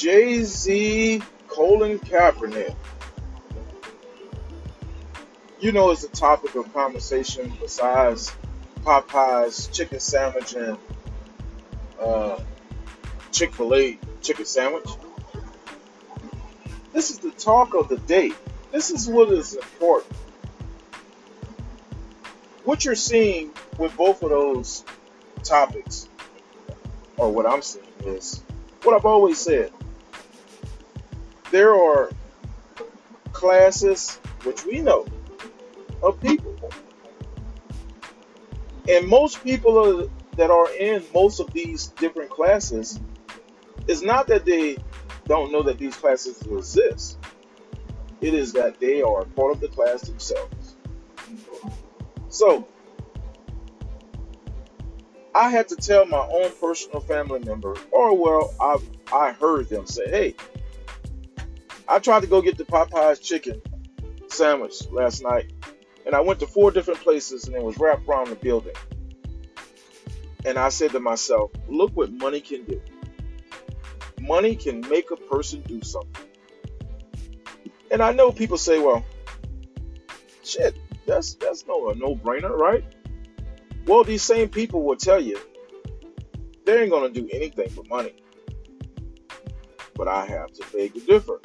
Jay Z, Colin Kaepernick. You know, it's a topic of conversation besides Popeyes chicken sandwich and uh, Chick fil A chicken sandwich. This is the talk of the day. This is what is important. What you're seeing with both of those topics, or what I'm seeing, is what I've always said. There are classes, which we know, of people. And most people are, that are in most of these different classes, it's not that they don't know that these classes exist. It is that they are part of the class themselves. So, I had to tell my own personal family member, or well, I I heard them say, "Hey, I tried to go get the Popeyes chicken sandwich last night, and I went to four different places, and it was wrapped around the building." And I said to myself, "Look what money can do. Money can make a person do something." And I know people say, "Well, shit, that's that's no a no brainer, right?" Well, these same people will tell you they ain't gonna do anything for money. But I have to beg to differ.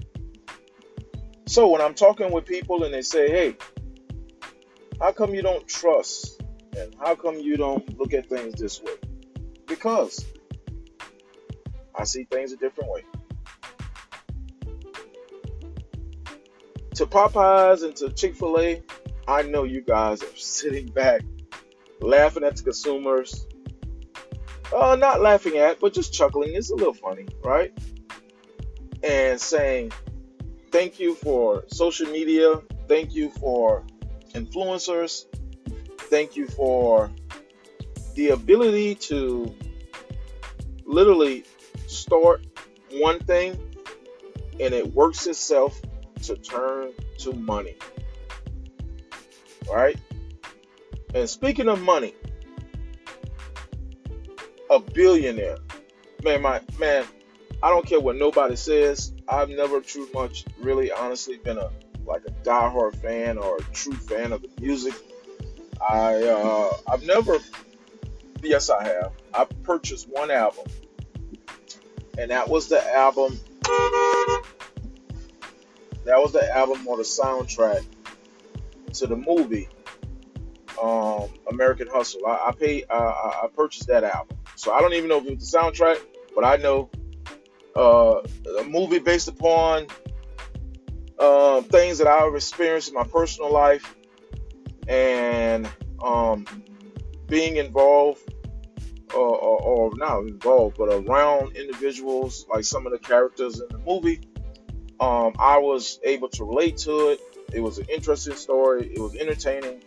So when I'm talking with people and they say, hey, how come you don't trust? And how come you don't look at things this way? Because I see things a different way. To Popeyes and to Chick fil A, I know you guys are sitting back laughing at the consumers. Uh, not laughing at, but just chuckling. It's a little funny, right? And saying, thank you for social media. Thank you for influencers. Thank you for the ability to literally start one thing and it works itself to turn to money. Right? And speaking of money, a billionaire. Man, my man, I don't care what nobody says. I've never too much really honestly been a like a diehard fan or a true fan of the music. I uh I've never yes I have. I purchased one album. And that was the album that was the album or the soundtrack to the movie um, American Hustle. I, I paid, uh, I purchased that album, so I don't even know if it was the soundtrack, but I know uh, a movie based upon uh, things that I've experienced in my personal life and um, being involved. Uh, or, or not involved, but around individuals like some of the characters in the movie, um, I was able to relate to it. It was an interesting story. It was entertaining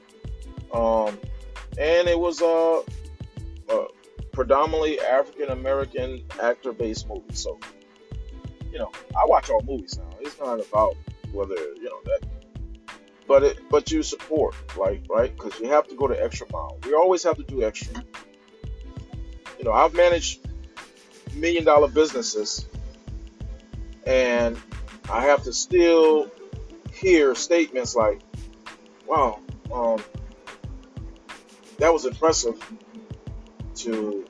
um, and it was a, a predominantly African American actor based movie. So, you know, I watch all movies now. It's not about whether you know that, but it, but you support, like right, because you have to go the extra mile. We always have to do extra. You know, I've managed million dollar businesses, and I have to still hear statements like, "Wow, um, that was impressive to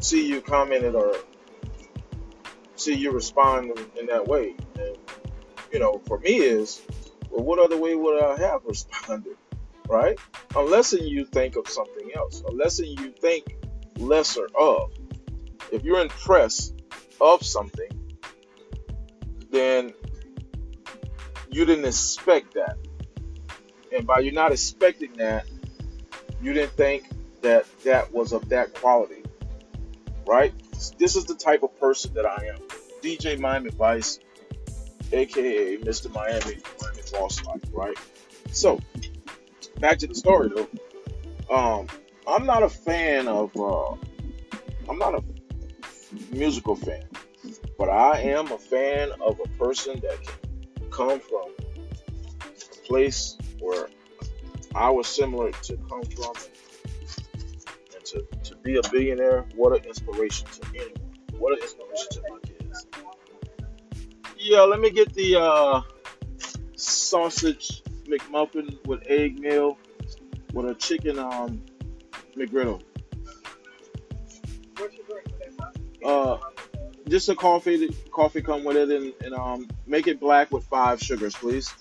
see you commented or see you respond in, that way. And you know, for me is, well, what other way would I have responded, right? Unless you think of something else, unless you think lesser of. If you're impressed of something, then you didn't expect that. And by you not expecting that, you didn't think that that was of that quality, right? This is the type of person that I am. DJ Miami Vice, aka Mr. Miami, Miami Boss Life, right? So, back to the story though. Um, I'm not a fan of, uh, I'm not a musical fan, but I am a fan of a person that can come from a place where I was similar to come from to, to be a billionaire. What an inspiration to anyone. What an inspiration to my kids. Yeah, let me get the uh, sausage McMuffin with egg meal with a chicken um McGriddle. What's your drink for that sausage? Uh, just a coffee. Coffee come with it, and, and um make it black with five sugars, please.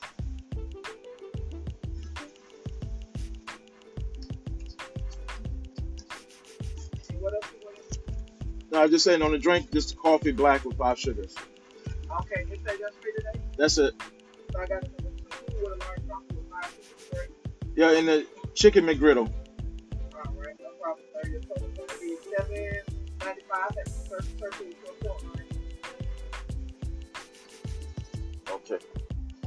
No, I'm just saying on the drink, just coffee black with five sugars. Okay, you say that's free today? That's it. So I got it for two a large coffee with five sugars, right? Yeah, and the chicken McGriddle. All right, no problem, sir. Your total is going to be seven ninety-five. That's the first turkey to a point, right? Okay.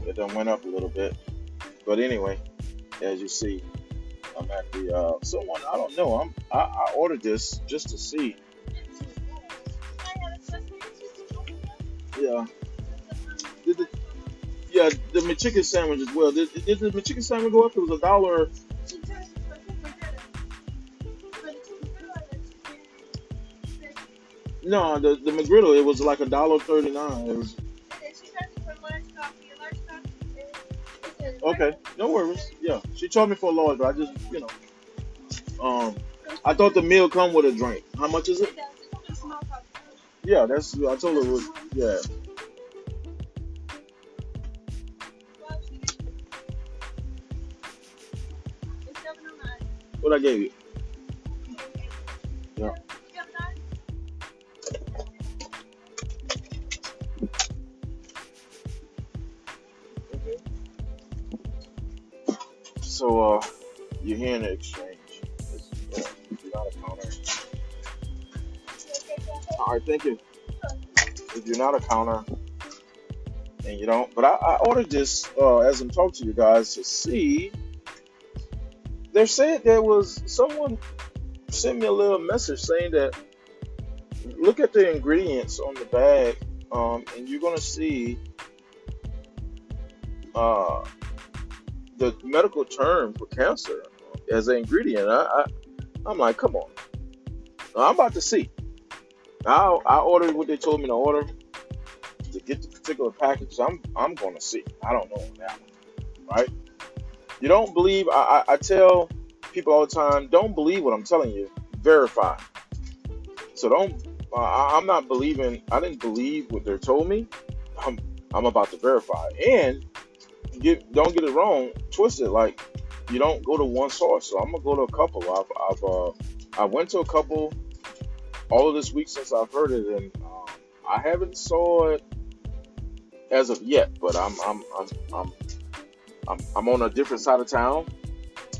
It done went up a little bit. But anyway, as you see, I'm at the uh someone I don't know. I'm I, I ordered this just to see. Yeah. The yeah, the McChicken sandwich as well. Did, did the McChicken sandwich go up? It was a dollar no, the the McGriddle it was like a dollar thirty nine. Okay, no worries. Yeah. She told me for a large, but I just you know um I thought the meal come with a drink. How much is it? Yeah, that's I told her yeah. What I gave you. Yeah. So uh you're here in the exchange. Alright, thank you. If you're not a counter and you don't but I, I ordered this uh as I'm talking to you guys to see they said there was someone sent me a little message saying that look at the ingredients on the bag um, and you're gonna see uh, the medical term for cancer as an ingredient. I, I I'm like, come on. I'm about to see. I I ordered what they told me to order to get the particular package. I'm I'm gonna see. I don't know one, right? You don't believe. I, I I tell people all the time, don't believe what I'm telling you. Verify. So don't. Uh, I- I'm not believing. I didn't believe what they told me. I'm I'm about to verify. And get don't get it wrong, twist it. Like you don't go to one source. So I'm gonna go to a couple. I've I've uh, I went to a couple all of this week since I've heard it, and um, I haven't saw it as of yet. But I'm I'm I'm I'm I'm, I'm on a different side of town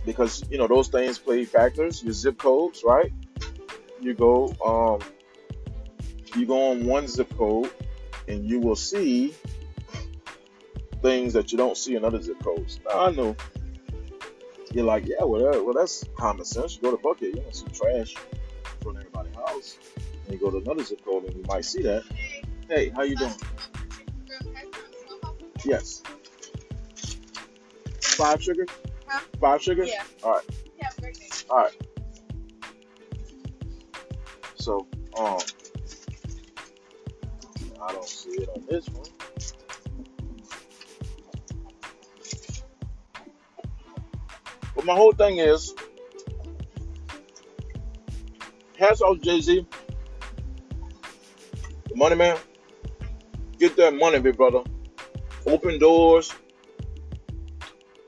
because you know those things play factors. Your zip codes, right? You go um you go on one zip code and you will see things that you don't see in other zip codes. Now, I know you're like, yeah, well, well, that's common sense. You go to Buckhead, you don't see trash house, and you go to another zip code and you might see that. Hey, how you doing? Yes. Five sugar? Huh? Five sugar? Yeah. Alright. Yeah, great Alright. So, um, I don't see it on this one. But my whole thing is, hats off Jay Z, the money man. Get that money, big brother. Open doors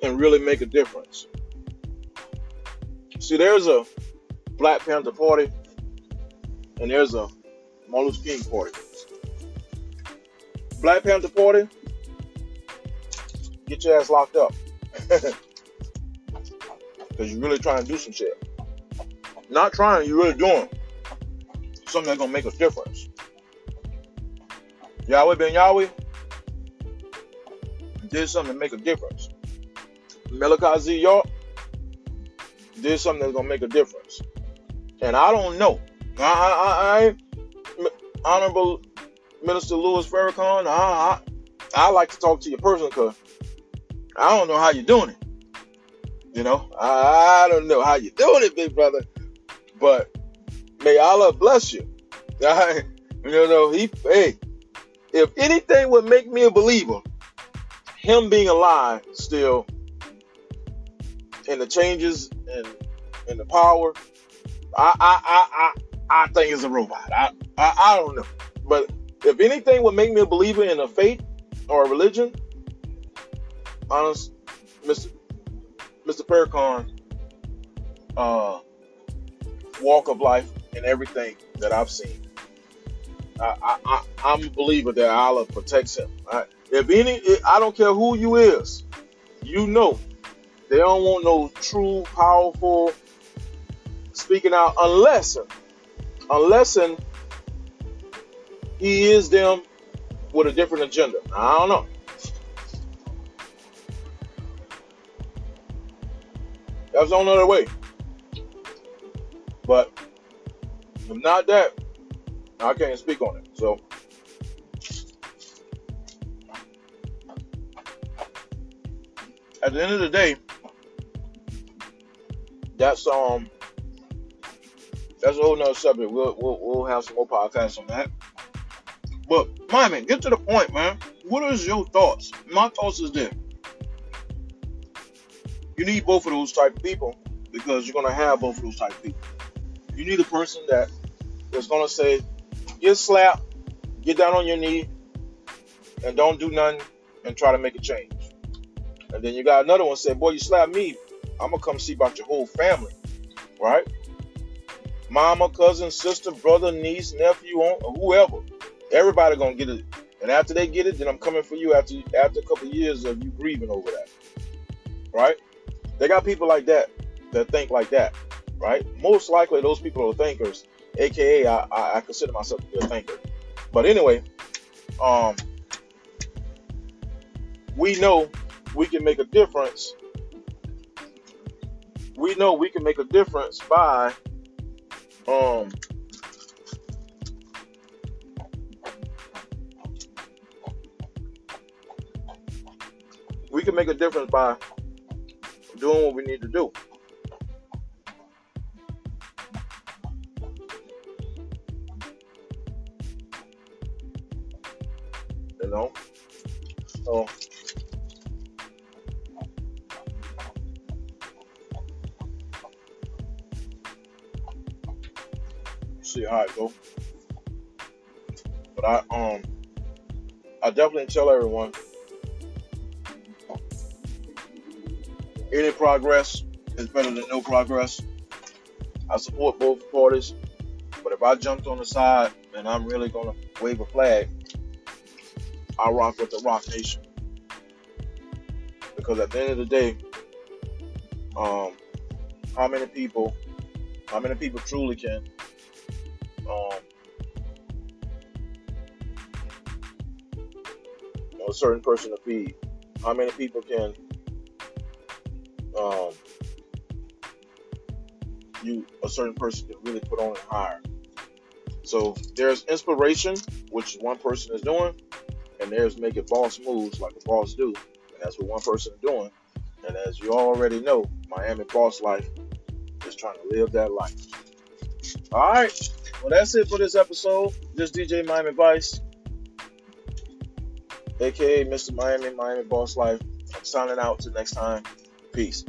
and really make a difference. See, there's a Black Panther Party, and there's a Martin Luther King Party. Black Panther Party, get your ass locked up. Because you're really trying to do some shit. Not trying, you're really doing something that's to make a difference. Yahweh Ben Yahweh did something to make a difference. Z. York did something that's gonna make a difference. And I don't know. I, I, I, I Honorable Minister Louis Farrakhan, I, I, I like to talk to you personally because I don't know how you're doing it. You know, I, I don't know how you're doing it, big brother. But may Allah bless you. You know, he, hey, if anything would make me a believer, him being alive still, and the changes and and the power, I I I I, I think it's a robot. I, I I don't know, but if anything would make me a believer in a faith or a religion, honest, Mr. Mr. Farrakhan, uh, walk of life and everything that I've seen. I, I'm a believer that Allah protects him. I, if any, I don't care who you is, you know, they don't want no true, powerful speaking out unless, unless he is them with a different agenda. I don't know. That's only other way. But if not that, I can't speak on it. So at the end of the day, that's um that's a whole nother subject. We'll we'll, we'll have some more podcasts on that. But my man, get to the point, man. What is your thoughts? My thoughts is this. You need both of those type of people because you're gonna have both of those type of people. You need a person that is gonna say, get slapped, get down on your knee, and don't do nothing and try to make a change. And then you got another one say, boy, you slapped me, I'm gonna come see about your whole family, right? Mama, cousin, sister, brother, niece, nephew, or whoever. Everybody gonna get it. And after they get it, then I'm coming for you after after a couple of years of you grieving over that. Right? They got people like that that think like that. Right? Most likely those people are thinkers. AKA I, I, consider myself to be a thinker. But anyway, um we know we can make a difference. We know we can make a difference by um we can make a difference by doing what we need to do. How it go. But I um I definitely tell everyone any progress is better than no progress. I support both parties, but if I jumped on the side and I'm really gonna wave a flag, I rock with the Roc Nation. Because at the end of the day, um, how many people, how many people truly can, um, you know, a certain person to feed? How many people can um, you a certain person can really put on and hire. So there's inspiration, which one person is doing, and there's making boss moves like a boss do, and that's what one person is doing. And as you already know, Miami Boss Life is trying to live that life. All right, well that's it for this episode. This DJ Miami Vice, aka Mr. Miami Miami Boss Life. I'm signing out till next time. Peace.